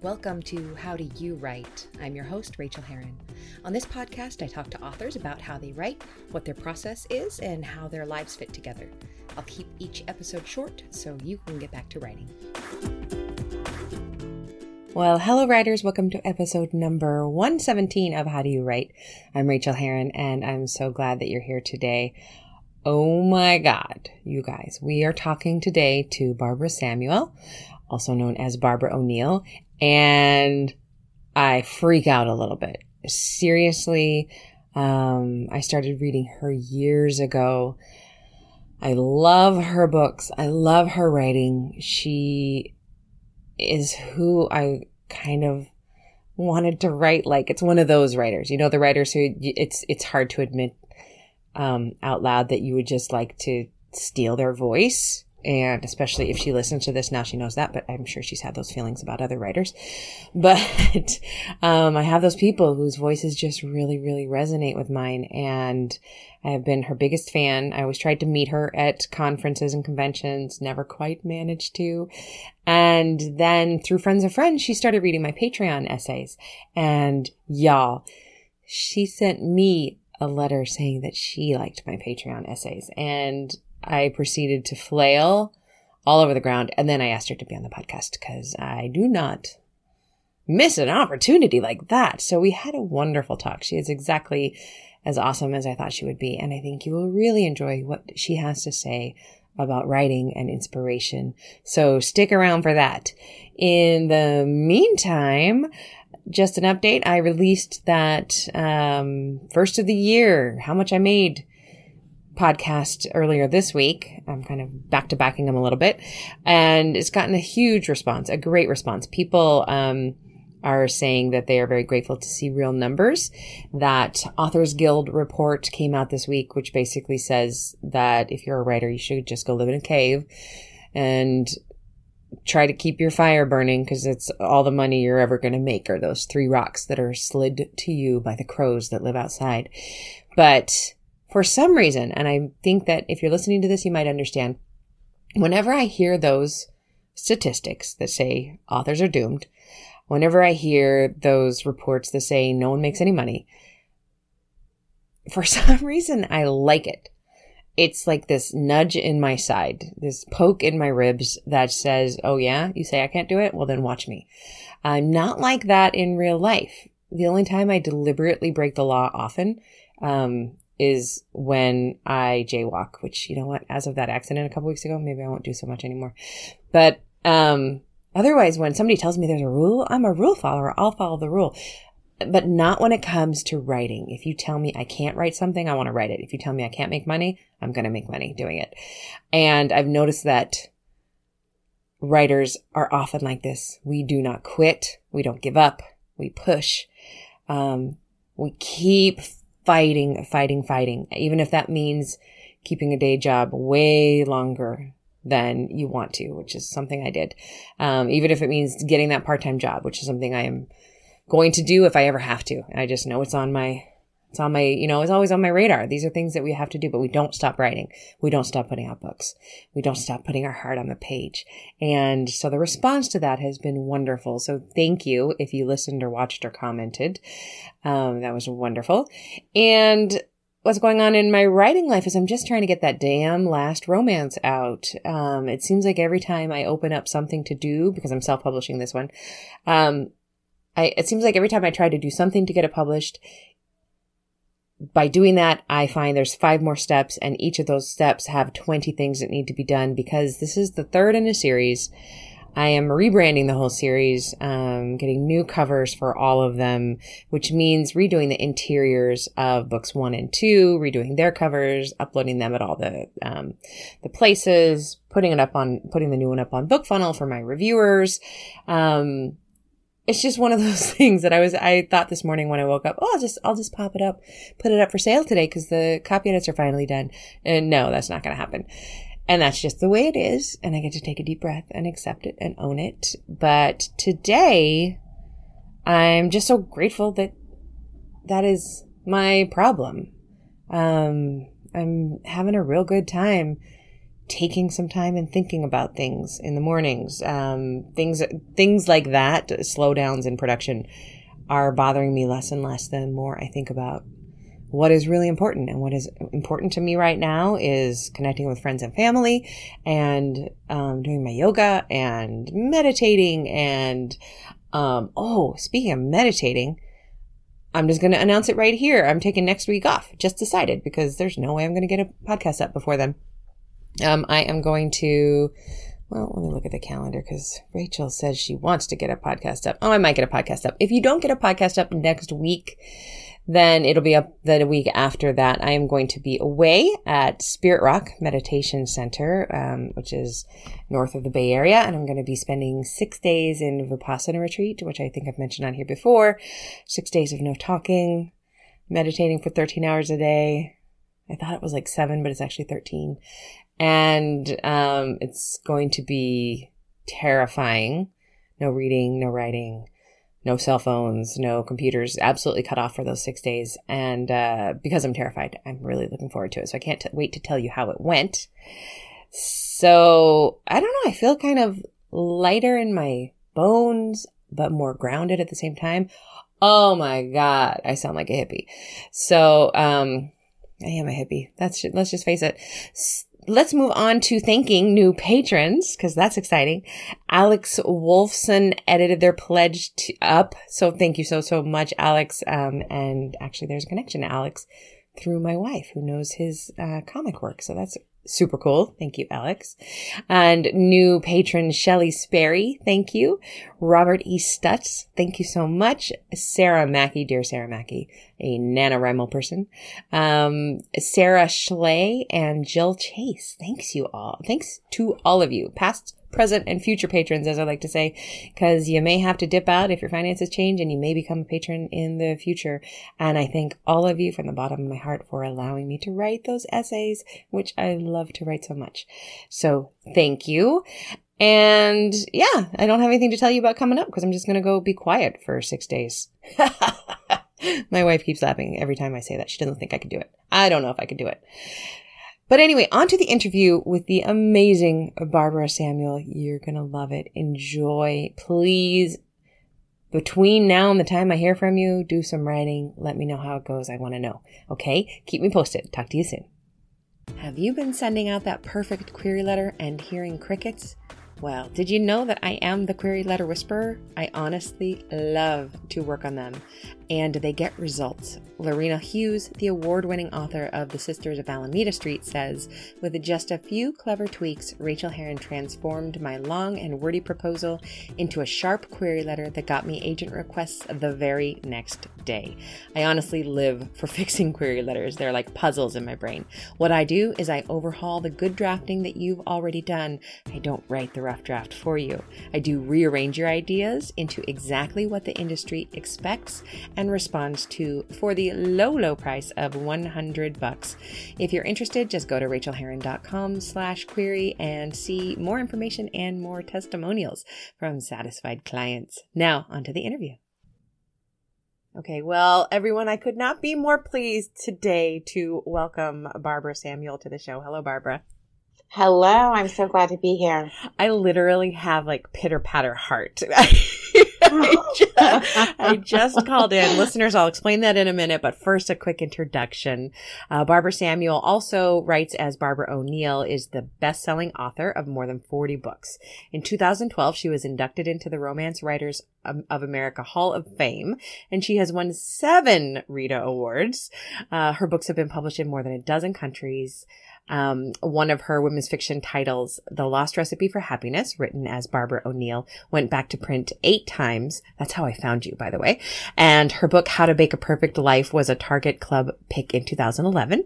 Welcome to How Do You Write? I'm your host, Rachael Herron. On this podcast, I talk to authors about how they write, what their process is, and how their lives fit together. I'll keep each episode short so you can get back to writing. Well, hello, writers. Welcome to episode number 117 of How Do You Write? I'm Rachael Herron, and I'm so glad that you're here today. Oh my God, you guys, we are talking today to Barbara Samuel, also known as Barbara O'Neal, and I freak out a little bit. Seriously, um, I started reading her years ago. I love her books. I love her writing. She is who I kind of wanted to write like. It's one of those writers, you know, the writers who it's it's hard to admit um, out loud that you would just like to steal their voice and especially if she listens to this now she knows that but i'm sure she's had those feelings about other writers. But um, i have those people whose voices just really really resonate with mine and i have been her biggest fan. I always tried to meet her at conferences and conventions never quite managed to. And then through friends of friends she started reading my patreon essays. And y'all she sent me a letter saying that she liked my patreon essays. And I proceeded to flail all over the ground. And then I asked her to be on the podcast because I do not miss an opportunity like that. So we had a wonderful talk. She is exactly as awesome as I thought she would be. And I think you will really enjoy what she has to say about writing and inspiration. So stick around for that. In the meantime, just an update. I released that um, first of the year, how much I made podcast earlier this week. I'm kind of back to backing them a little bit, and it's gotten a huge response, a great response. People um, are saying that they are very grateful to see real numbers. That Authors Guild report came out this week, which basically says that if you're a writer, you should just go live in a cave and try to keep your fire burning because it's all the money you're ever going to make are those three rocks that are slid to you by the crows that live outside. But for some reason, and I think that if you're listening to this, you might understand, whenever I hear those statistics that say authors are doomed, whenever I hear those reports that say no one makes any money, for some reason, I like it. It's like this nudge in my side, this poke in my ribs that says, Oh, yeah, you say I can't do it? Well, then watch me. I'm not like that in real life. The only time I deliberately break the law often um, is when I jaywalk, which, you know what, as of that accident a couple weeks ago, maybe I won't do so much anymore. But, um, otherwise, when somebody tells me there's a rule, I'm a rule follower. I'll follow the rule. But not when it comes to writing. If you tell me I can't write something, I want to write it. If you tell me I can't make money, I'm going to make money doing it. And I've noticed that writers are often like this. We do not quit. We don't give up. We push. Um, we keep fighting, fighting, fighting, even if that means keeping a day job way longer than you want to, which is something I did. Um, even if it means getting that part-time job, which is something I am going to do if I ever have to. I just know it's on my it's on my, you know, it's always on my radar. These are things that we have to do, but we don't stop writing. We don't stop putting out books. We don't stop putting our heart on the page. And so the response to that has been wonderful. So thank you if you listened or watched or commented. Um, that was wonderful. And what's going on in my writing life is I'm just trying to get that damn last romance out. Um, it seems like every time I open up something to do, because I'm self-publishing this one, um, I, it seems like every time I try to do something to get it published, by doing that, I find there's five more steps and each of those steps have 20 things that need to be done because this is the third in a series. I am rebranding the whole series, um, getting new covers for all of them, which means redoing the interiors of books one and two, redoing their covers, uploading them at all the um, the places, putting it up on putting the new one up on BookFunnel for my reviewers. Um, it's just one of those things that I was, I thought this morning when I woke up, oh, I'll just, I'll just pop it up, put it up for sale today because the copy edits are finally done. And no, that's not going to happen. And that's just the way it is. And I get to take a deep breath and accept it and own it. But today, I'm just so grateful that that is my problem. Um, I'm having a real good time taking some time and thinking about things in the mornings. Um, things, things like that, slowdowns in production are bothering me less and less the more I think about what is really important. And what is important to me right now is connecting with friends and family and um, doing my yoga and meditating. And, um, oh, speaking of meditating, I'm just going to announce it right here. I'm taking next week off. Just decided because there's no way I'm going to get a podcast up before then. Um, I am going to, well, let me look at the calendar because Rachael says she wants to get a podcast up. Oh, I might get a podcast up. If you don't get a podcast up next week, then it'll be up the week after that. I am going to be away at Spirit Rock Meditation Center, um, which is north of the Bay Area, and I'm going to be spending six days in Vipassana retreat, which I think I've mentioned on here before. Six days of no talking, meditating for 13 hours a day. I thought it was like seven, but it's actually 13. And um, it's going to be terrifying. No reading, no writing no cell phones, no computers, absolutely cut off for those six days. And uh, because I'm terrified, I'm really looking forward to it. So I can't t- wait to tell you how it went. So I don't know. I feel kind of lighter in my bones, but more grounded at the same time. Oh my God. I sound like a hippie. So, um, I am a hippie. That's, let's just face it let's move on to thanking new patrons because that's exciting. Alex Wolfson edited their pledge to, up. So thank you so, so much, Alex. Um, and actually there's a connection to Alex through my wife who knows his, uh, comic work. So that's Super cool. Thank you, Alex. And new patron Shelly Sperry. Thank you. Robert E. Stutz. Thank you so much. Sarah Mackey. Dear Sarah Mackey, a NaNoWriMo person. Um, Sarah Schley and Jill Chase. Thanks you all. Thanks to all of you. Past present and future patrons, as I like to say, because you may have to dip out if your finances change and you may become a patron in the future. And I thank all of you from the bottom of my heart for allowing me to write those essays, which I love to write so much. So thank you. And yeah, I don't have anything to tell you about coming up because I'm just going to go be quiet for six days. my wife keeps laughing every time I say that. She doesn't think I could do it. I don't know if I could do it. But anyway, on to the interview with the amazing Barbara Samuel. You're going to love it. Enjoy. Please, between now and the time I hear from you, do some writing. Let me know how it goes. I want to know. Okay? Keep me posted. Talk to you soon. Have you been sending out that perfect query letter and hearing crickets? Well, did you know that I am the query letter whisperer? I honestly love to work on them, and they get results. Lorena Hughes, the award winning author of The Sisters of Alameda Street, says With just a few clever tweaks, Rachael Herron transformed my long and wordy proposal into a sharp query letter that got me agent requests the very next day. I honestly live for fixing query letters. They're like puzzles in my brain. What I do is I overhaul the good drafting that you've already done. I don't write the rough draft for you. I do rearrange your ideas into exactly what the industry expects and responds to for the low, low price of 100 bucks. If you're interested, just go to rachaelherron.com slash query and see more information and more testimonials from satisfied clients. Now, onto the interview. Okay, well, everyone, I could not be more pleased today to welcome Barbara Samuel to the show. Hello, Barbara. Hello, I'm so glad to be here. I literally have like pitter patter heart. I, just, I just called in. Listeners, I'll explain that in a minute, but first a quick introduction. Uh, Barbara Samuel also writes as Barbara O'Neal, is the best-selling author of more than 40 books. In 2012, she was inducted into the Romance Writers of America Hall of Fame, and she has won seven Rita Awards. Uh, her books have been published in more than a dozen countries. Um, one of her women's fiction titles, The Lost Recipe for Happiness, written as Barbara O'Neal, went back to print eight times. That's how I found you, by the way. And her book, How to Bake a Perfect Life, was a Target Club pick in 2011.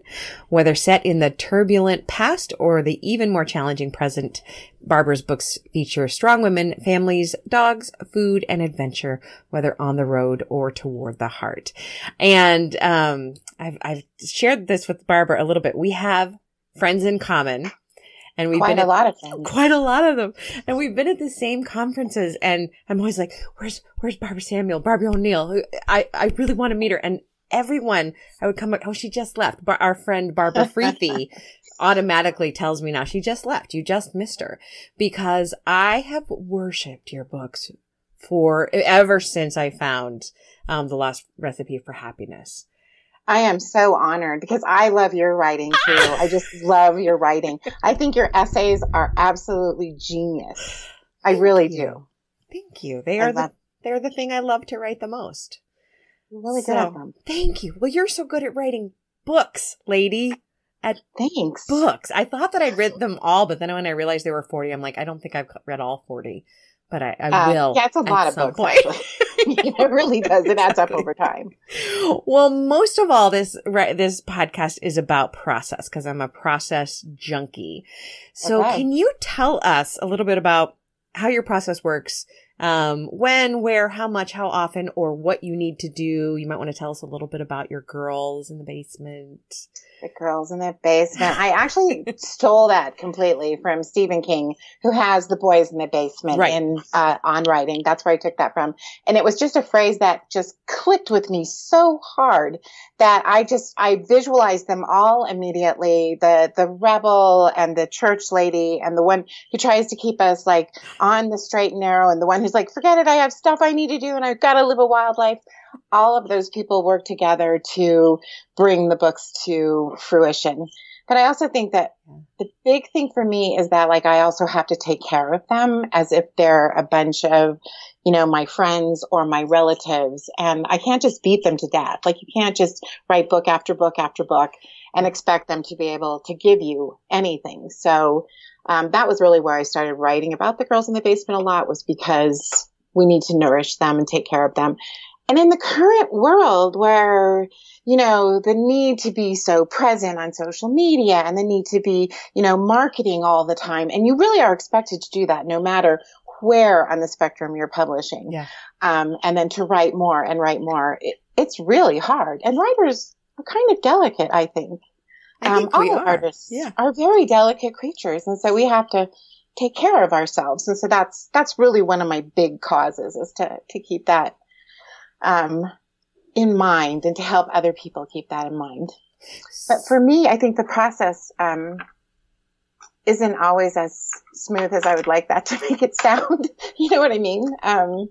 Whether set in the turbulent past or the even more challenging present, Barbara's books feature strong women, families, dogs, food, and adventure, whether on the road or toward the heart. And um, I've, I've shared this with Barbara a little bit. We have friends in common. And we've quite been a at, lot of them. Quite a lot of them. And we've been at the same conferences and I'm always like, where's, where's Barbara Samuel, Barbara O'Neal? I, I really want to meet her. And everyone, I would come, oh, she just left. But our friend Barbara Freethy automatically tells me now she just left. You just missed her because I have worshipped your books for ever since I found um, the last recipe for happiness. I am so honored because I love your writing too. I just love your writing. I think your essays are absolutely genius. I Thank really you. do. Thank you. They are the they're the thing I love to write the most. You're really so, good at them. Thank you. Well, you're so good at writing books, lady. At Thanks. Books. I thought that I'd read them all, but then when I realized there were 40, I'm like, I don't think I've read all 40, but I, I uh, will. Yeah, it's a lot of books. it really does. It adds up over time. Well, most of all, this right, this podcast is about process because I'm a process junkie. So, okay. can you tell us a little bit about how your process works? um, when, where, how much, how often, or what you need to do. You might want to tell us a little bit about your girls in the basement. The girls in the basement. I actually stole that completely from Stephen King, who has the boys in the basement right. in uh, on writing. That's where I took that from, and it was just a phrase that just clicked with me so hard that I just I visualized them all immediately. The the rebel and the church lady and the one who tries to keep us like on the straight and narrow and the one who's like, forget it, I have stuff I need to do and I've got to live a wild life. All of those people work together to bring the books to fruition. But I also think that the big thing for me is that like I also have to take care of them as if they're a bunch of, you know, my friends or my relatives. And I can't just beat them to death. Like you can't just write book after book after book and expect them to be able to give you anything. So um, that was really where I started writing about the girls in the basement a lot was because we need to nourish them and take care of them. And in the current world where, you know, the need to be so present on social media and the need to be, you know, marketing all the time, and you really are expected to do that no matter where on the spectrum you're publishing. Yeah. Um, and then to write more and write more, it, it's really hard. And writers are kind of delicate, I think. I think um, all are. artists yeah. are very delicate creatures, and so we have to take care of ourselves. And so that's that's really one of my big causes is to to keep that um, in mind and to help other people keep that in mind. But for me, I think the process um, isn't always as smooth as I would like that to make it sound. you know what I mean? Um,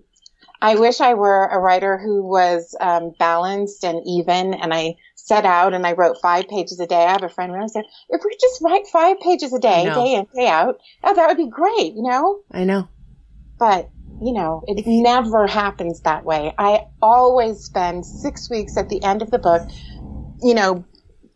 I wish I were a writer who was um, balanced and even, and I set out and I wrote five pages a day. I have a friend who said, if we just write five pages a day, day in, day out, oh, that would be great, you know? I know. But, you know, it never happens that way. I always spend six weeks at the end of the book, you know,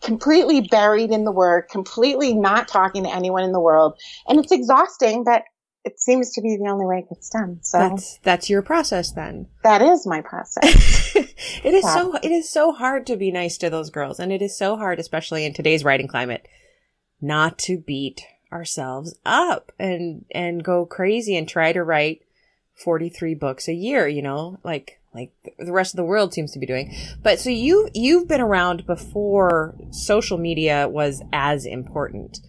completely buried in the work, completely not talking to anyone in the world. And it's exhausting, but it seems to be the only way it gets done. So that's that's your process then. That is my process. it is yeah. so it is so hard to be nice to those girls, and it is so hard, especially in today's writing climate, not to beat ourselves up and and go crazy and try to write 43 books a year, you know, like like the rest of the world seems to be doing. But so you you've been around before social media was as important.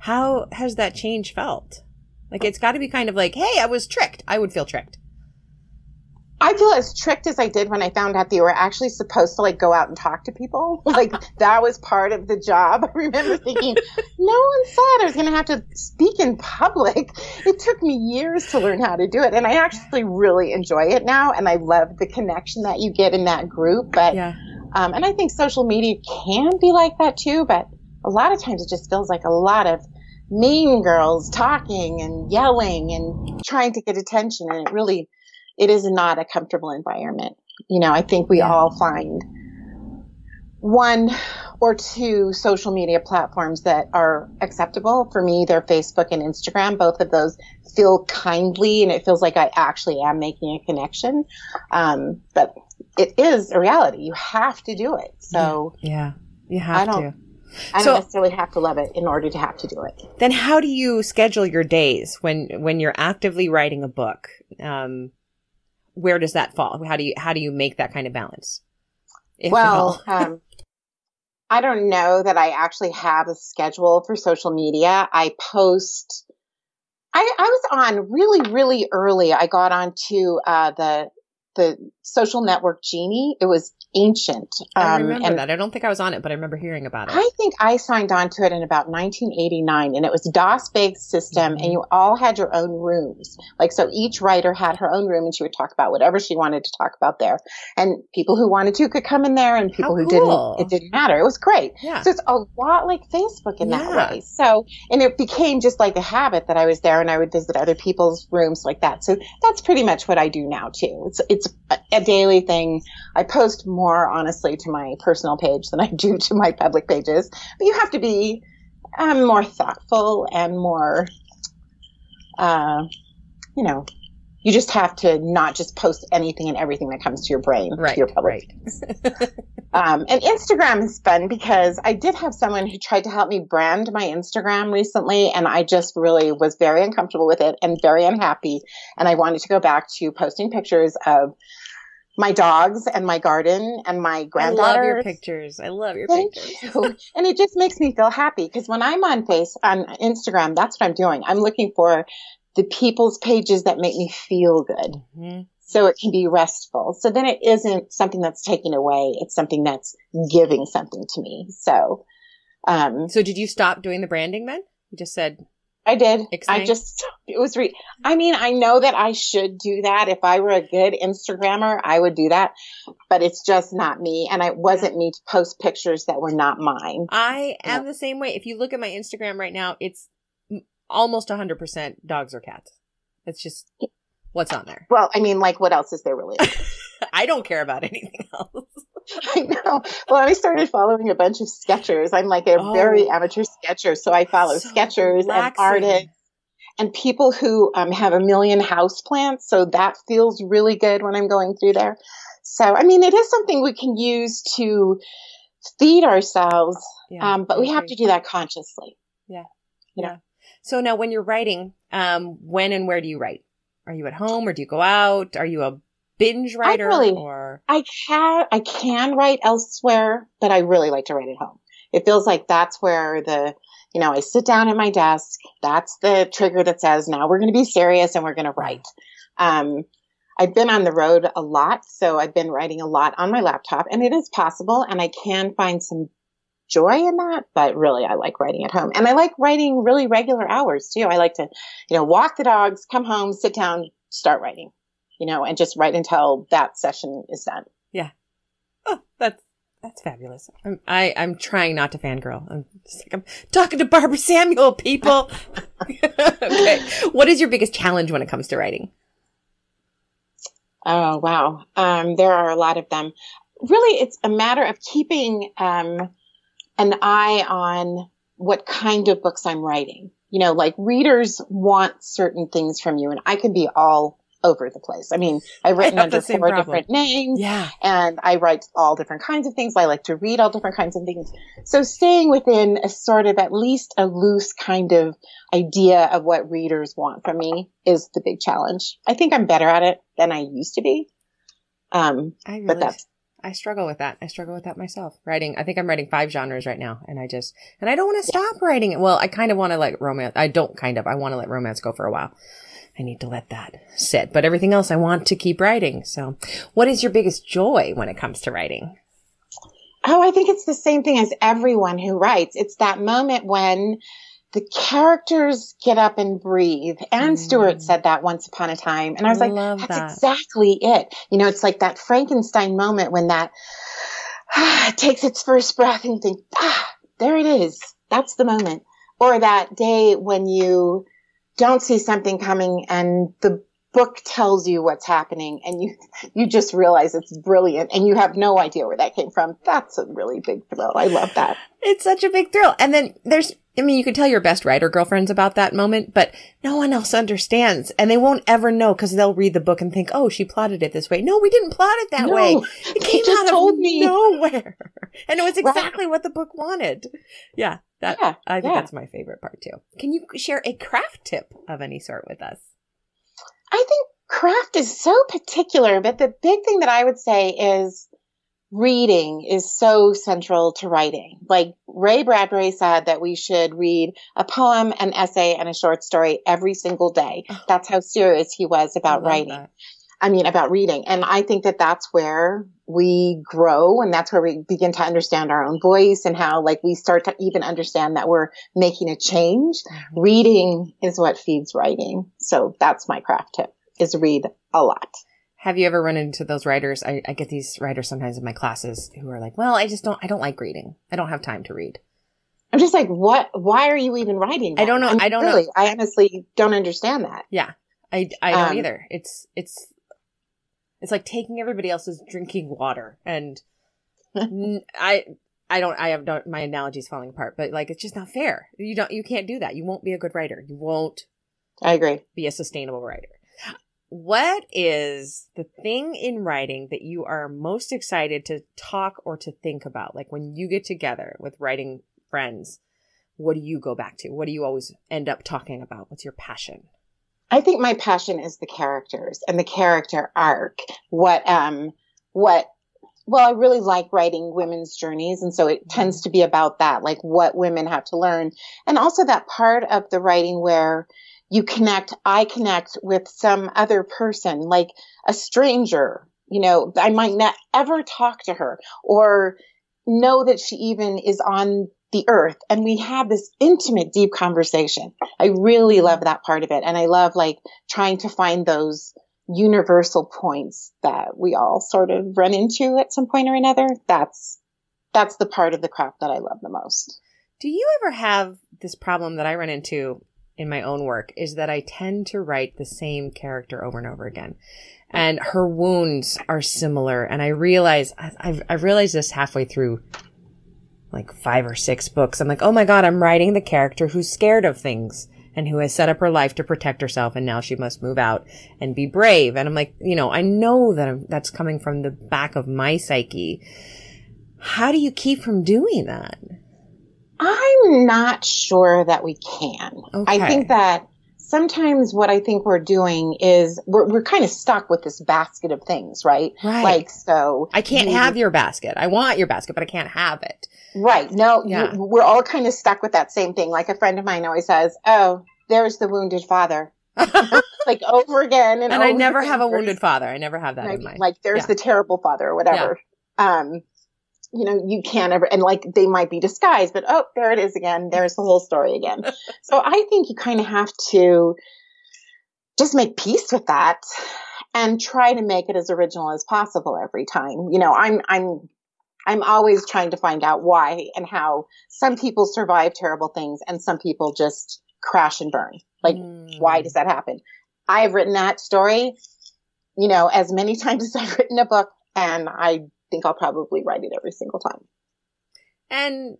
How has that change felt? Like it's got to be kind of like, hey, I was tricked. I would feel tricked. I feel as tricked as I did when I found out that you were actually supposed to like go out and talk to people. Like that was part of the job. I remember thinking, no one thought I was going to have to speak in public. It took me years to learn how to do it. And I actually really enjoy it now. And I love the connection that you get in that group. But, yeah. um, and I think social media can be like that too. But a lot of times it just feels like a lot of mean girls talking and yelling and trying to get attention. And it really, it is not a comfortable environment. You know, I think we yeah. all find one or two social media platforms that are acceptable. For me, they're Facebook and Instagram. Both of those feel kindly and it feels like I actually am making a connection. Um, but it is a reality. You have to do it. So yeah, yeah you have to. I don't necessarily have to love it in order to have to do it. Then how do you schedule your days when when you're actively writing a book? Um, where does that fall? How do you how do you make that kind of balance? well, um, I don't know that I actually have a schedule for social media. I post. I, I was on really, really early. I got onto uh, the the social network Genie. It was ancient. Um, I remember that. I don't think I was on it, but I remember hearing about it. I think I signed on to it in about 1989 and it was DOS based system mm-hmm. and you all had your own rooms. Like, so each writer had her own room and she would talk about whatever she wanted to talk about there. And people who wanted to could come in there and people How who cool. didn't, it didn't matter. It was great. Yeah. So it's a lot like Facebook in yeah. that way. So, and it became just like a habit that I was there and I would visit other people's rooms like that. So that's pretty much what I do now too. It's, a daily thing. I post more honestly to my personal page than I do to my public pages, but you have to be um, more thoughtful and more, uh, you know, you just have to not just post anything and everything that comes to your brain right, to your public. Right. um, and Instagram is fun because I did have someone who tried to help me brand my Instagram recently, and I just really was very uncomfortable with it and very unhappy. And I wanted to go back to posting pictures of my dogs and my garden and my granddaughter. I love your pictures. I love your Thank pictures. You. and it just makes me feel happy because when I'm on face on Instagram, that's what I'm doing. I'm looking for the people's pages that make me feel good. Mm-hmm. So it can be restful. So then it isn't something that's taking away. It's something that's giving something to me. So, um, so did you stop doing the branding then? You just said, I did. I just, it was, re- I mean, I know that I should do that. If I were a good Instagrammer, I would do that, but it's just not me. And it wasn't me to post pictures that were not mine. I am the same way. If you look at my Instagram right now, it's almost 100% dogs or cats. It's just what's on there. Well, I mean, like, what else is there really? I don't care about anything else. I know. Well, I started following a bunch of sketchers. I'm like a oh, very amateur sketcher, so I follow so sketchers relaxing. and artists and people who um, have a million house plants. So that feels really good when I'm going through there. So, I mean, it is something we can use to feed ourselves, yeah, um, but we have to do that consciously. Yeah. You know? So now when you're writing, um, when and where do you write? Are you at home or do you go out? Are you a binge writer I really, or I can I can write elsewhere, but I really like to write at home. It feels like that's where the you know, I sit down at my desk. That's the trigger that says, now we're going to be serious and we're going to write. Um, I've been on the road a lot, so I've been writing a lot on my laptop and it is possible and I can find some joy in that, but really I like writing at home. And I like writing really regular hours too. I like to, you know, walk the dogs, come home, sit down, start writing, you know, and just write until that session is done. Yeah. Oh, that's, that's fabulous. I'm, I, I'm trying not to fangirl. I'm just like, I'm talking to Barbara Samuel, people. okay. What is your biggest challenge when it comes to writing? Oh, wow. Um, there are a lot of them. Really, it's a matter of keeping, um, an eye on what kind of books I'm writing. You know, like readers want certain things from you and I can be all over the place. I mean, I've written under four problem. different names. Yeah. And I write all different kinds of things. I like to read all different kinds of things. So staying within a sort of at least a loose kind of idea of what readers want from me is the big challenge. I think I'm better at it than I used to be. Um, I really but that's I struggle with that. I struggle with that myself. Writing, I think I'm writing five genres right now, and I just, and I don't want to stop writing it. Well, I kind of want to let romance, I don't kind of, I want to let romance go for a while. I need to let that sit, but everything else I want to keep writing. So, what is your biggest joy when it comes to writing? Oh, I think it's the same thing as everyone who writes. It's that moment when the characters get up and breathe. Anne mm. Stuart said that once upon a time. And I was I like, that's that. exactly it. You know, it's like that Frankenstein moment when that ah, takes its first breath and you think, ah, there it is. That's the moment. Or that day when you don't see something coming and the book tells you what's happening and you you just realize it's brilliant and you have no idea where that came from. That's a really big thrill. I love that. It's such a big thrill. And then there's I mean, you can tell your best writer girlfriends about that moment, but no one else understands and they won't ever know because they'll read the book and think, oh, she plotted it this way. No, we didn't plot it that no, way. It came just out told of me. nowhere. And it was exactly right. what the book wanted. Yeah. That, yeah, I think yeah. that's my favorite part too. Can you share a craft tip of any sort with us? I think craft is so particular, but the big thing that I would say is reading is so central to writing. Like Ray Bradbury said that we should read a poem, an essay, and a short story every single day. That's how serious he was about writing. That. I mean, about reading. And I think that that's where we grow and that's where we begin to understand our own voice and how like we start to even understand that we're making a change. Mm-hmm. Reading is what feeds writing. So that's my craft tip is read a lot. Have you ever run into those writers? I, I get these writers sometimes in my classes who are like, well, I just don't, I don't like reading. I don't have time to read. I'm just like, what, why are you even writing? That? I don't know. I, mean, I don't really, know. I honestly don't understand that. Yeah. I, I don't um, either. It's, it's, it's like taking everybody else's drinking water and I, I don't, I have not, my analogy's falling apart, but like, it's just not fair. You don't, you can't do that. You won't be a good writer. You won't. I agree. Be a sustainable writer. What is the thing in writing that you are most excited to talk or to think about? Like when you get together with writing friends, what do you go back to? What do you always end up talking about? What's your passion? I think my passion is the characters and the character arc. What, um, what, well, I really like writing women's journeys. And so it mm-hmm. tends to be about that, like what women have to learn. And also that part of the writing where you connect, I connect with some other person, like a stranger, you know, I might not ever talk to her or know that she even is on the earth and we have this intimate, deep conversation. I really love that part of it. And I love like trying to find those universal points that we all sort of run into at some point or another. That's, that's the part of the craft that I love the most. Do you ever have this problem that I run into in my own work is that I tend to write the same character over and over again. And her wounds are similar. And I realize, I've, I've realized this halfway through like five or six books. I'm like, oh my God, I'm writing the character who's scared of things and who has set up her life to protect herself and now she must move out and be brave. And I'm like, you know, I know that I'm, that's coming from the back of my psyche. How do you keep from doing that? I'm not sure that we can. Okay. I think that sometimes what I think we're doing is we're, we're kind of stuck with this basket of things, right? Right. Like, so. I can't have your basket. I want your basket, but I can't have it. Right. No, yeah. you, we're all kind of stuck with that same thing. Like a friend of mine always says, Oh, there's the wounded father. like over again. And, and I never have a wounded father. I never have that like, in mind. Like there's yeah. the terrible father or whatever. Yeah. Um, you know, you can't ever, and like they might be disguised, but oh, there it is again. There's the whole story again. so I think you kind of have to just make peace with that and try to make it as original as possible every time. You know, I'm, I'm, I'm always trying to find out why and how some people survive terrible things and some people just crash and burn. Like, mm. why does that happen? I've written that story, you know, as many times as I've written a book and I think I'll probably write it every single time. And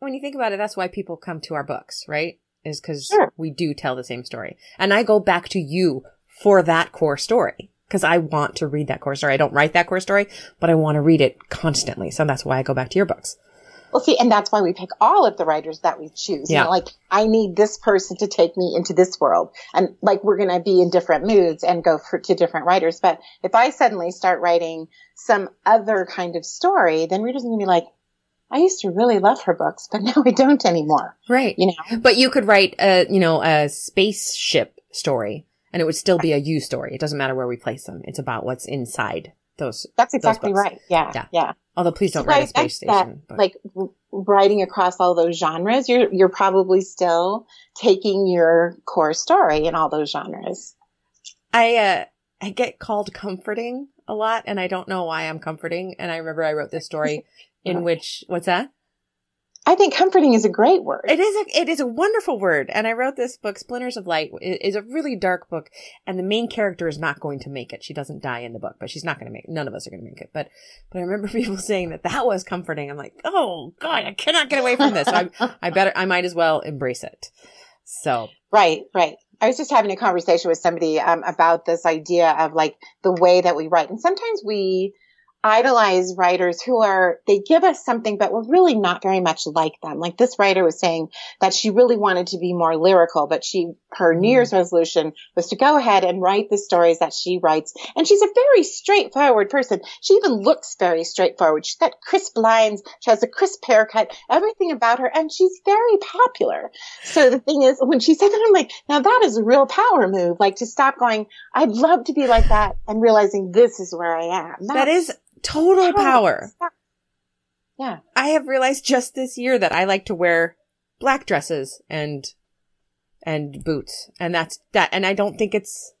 when you think about it, that's why people come to our books, right? Is because sure. we do tell the same story. And I go back to you for that core story because I want to read that core story. I don't write that core story, but I want to read it constantly. So that's why I go back to your books. Well, see, and that's why we pick all of the writers that we choose. Yeah. You know, like I need this person to take me into this world, and like we're going to be in different moods and go for, to different writers. But if I suddenly start writing some other kind of story, then readers are going to be like, I used to really love her books, but now I don't anymore. Right. You know, but you could write a, you know, a spaceship story and it would still be a you story. It doesn't matter where we place them. It's about what's inside those. That's exactly those right. Yeah. Yeah. Yeah. Although please don't so write a space station. That, like writing across all those genres, you're you're probably still taking your core story in all those genres. I uh I get called comforting a lot and I don't know why I'm comforting. And I remember I wrote this story in which what's that? I think comforting is a great word. It is a, it is a wonderful word. And I wrote this book, Splinters of Light, it is a really dark book. And the main character is not going to make it. She doesn't die in the book, but she's not going to make it. None of us are going to make it. But, but I remember people saying that that was comforting. I'm like, oh God, I cannot get away from this. So I, I better, I might as well embrace it. So. Right, right. I was just having a conversation with somebody um, about this idea of like the way that we write. And sometimes we, idolize writers who are, they give us something, but we're really not very much like them. Like this writer was saying that she really wanted to be more lyrical, but she, her New Year's mm. resolution was to go ahead and write the stories that she writes. And she's a very straightforward person. She even looks very straightforward. She's got crisp lines. She has a crisp haircut, everything about her. And she's very popular. So the thing is, when she said that, I'm like, now that is a real power move. Like to stop going, I'd love to be like that and realizing this is where I am. That's, that is total power. Yeah. I have realized just this year that I like to wear black dresses and and boots. And that's that and I don't think it's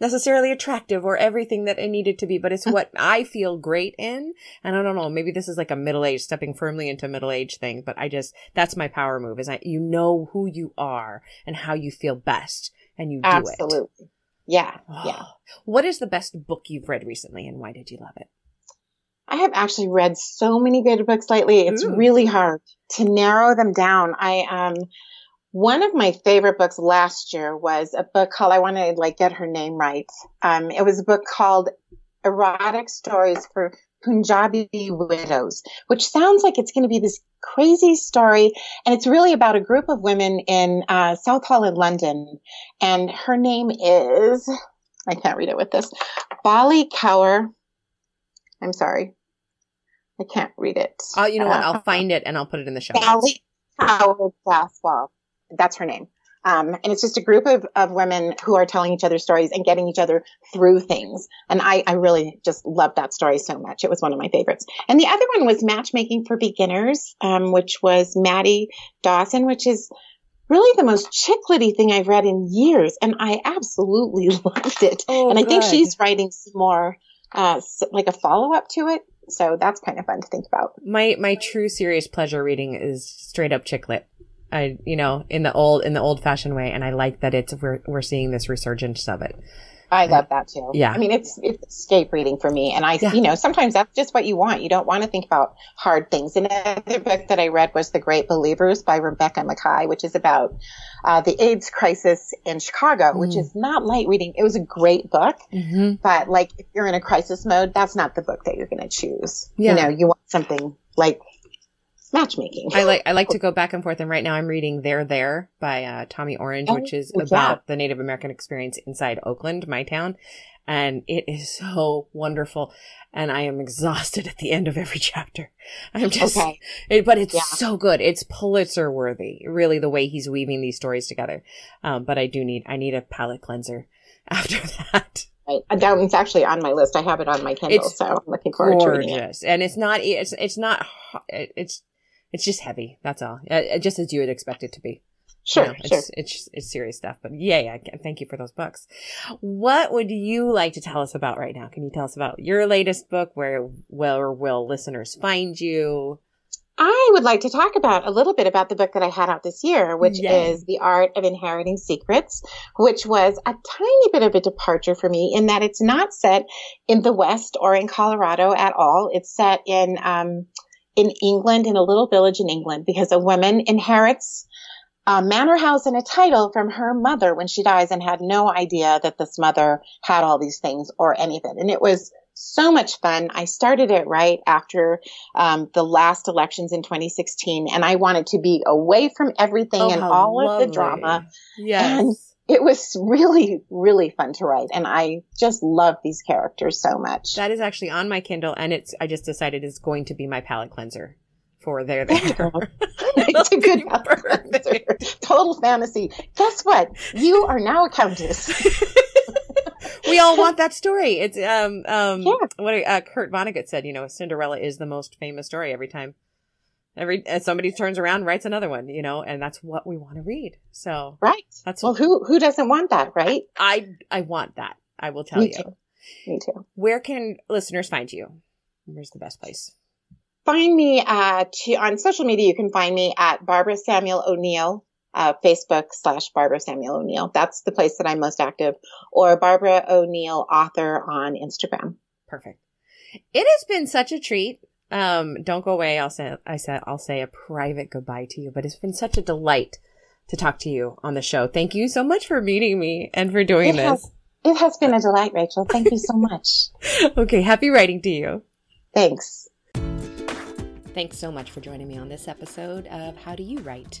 necessarily attractive or everything that it needed to be, but it's what I feel great in. And I don't know, maybe this is like a middle age, stepping firmly into middle age thing, but I just, that's my power move is I, you know who you are and how you feel best and you do Absolutely. it. Absolutely. Yeah. Yeah. What is the best book you've read recently and why did you love it? I have actually read so many good books lately. It's Ooh. really hard to narrow them down. I um one of my favorite books last year was a book called I want to like get her name right. Um it was a book called Erotic Stories for Punjabi Widows, which sounds like it's going to be this crazy story. And it's really about a group of women in uh, Southall in London. And her name is, I can't read it with this, Balli Kaur. I'm sorry. I can't read it. Oh, you know what? I'll uh, find it and I'll put it in the show. Sally Howard. That's her name. Um, and it's just a group of, of women who are telling each other stories and getting each other through things. And I, I really just loved that story so much. It was one of my favorites. And the other one was Matchmaking for Beginners, um, which was Maddie Dawson, which is really the most chiclety thing I've read in years. And I absolutely loved it. Oh, and I good. think she's writing some more, uh, like a follow up to it. So that's kind of fun to think about. My my true serious pleasure reading is straight up chick lit. I you know in the old in the old fashioned way, and I like that it's we're we're seeing this resurgence of it. I love that too. Yeah. I mean, it's, it's escape reading for me. And I, yeah. you know, sometimes that's just what you want. You don't want to think about hard things. Another book that I read was The Great Believers by Rebecca Makkai, which is about uh, the AIDS crisis in Chicago, mm. which is not light reading. It was a great book, mm-hmm. but like if you're in a crisis mode, that's not the book that you're going to choose. Yeah. You know, you want something like matchmaking. I like I like to go back and forth, and right now I'm reading "They're There" by uh, Tommy Orange, oh, which is yeah. about the Native American experience inside Oakland, my town, and it is so wonderful. And I am exhausted at the end of every chapter. I'm just, okay. it, but it's yeah. so good. It's Pulitzer worthy, really, the way he's weaving these stories together. Um, but I do need I need a palate cleanser after that. Right. That one's actually on my list. I have it on my Kindle, it's so I'm looking forward gorgeous. to reading it. And it's not, it's, it's not, it's it's just heavy. That's all. Uh, uh, just as you would expect it to be. Sure, you know, it's, sure. It's, it's serious stuff, but yeah, yeah. Thank you for those books. What would you like to tell us about right now? Can you tell us about your latest book? Where, where will listeners find you? I would like to talk about a little bit about the book that I had out this year, which Yay. is The Art of Inheriting Secrets, which was a tiny bit of a departure for me in that it's not set in the West or in Colorado at all. It's set in, um, in England, in a little village in England, because a woman inherits a manor house and a title from her mother when she dies and had no idea that this mother had all these things or anything. And it was so much fun. I started it right after um, the last elections in 2016, and I wanted to be away from everything oh, and all lovely. of the drama. Yes. It was really, really fun to write. And I just love these characters so much. That is actually on my Kindle and it's, I just decided is going to be my palate cleanser for there, there. it's a good palate cleanser. Total fantasy. Guess what? You are now a countess. we all want that story. It's, um, um, yeah. what uh, Kurt Vonnegut said, you know, Cinderella is the most famous story every time every somebody turns around writes another one you know and that's what we want to read so right that's well who who doesn't want that right i i want that i will tell me you too. me too where can listeners find you where's the best place find me at on social media you can find me at barbara samuel o'neal uh, Facebook slash Barbara Samuel O'Neal. That's the place that I'm most active, or Barbara O'Neal author on Instagram. Perfect. It has been such a treat um, don't go away. I'll say, I said, I'll say a private goodbye to you, but it's been such a delight to talk to you on the show. Thank you so much for meeting me and for doing it this. Has, it has been a delight, Rachel. Thank you so much. okay. Happy writing to you. Thanks. Thanks so much for joining me on this episode of How Do You Write?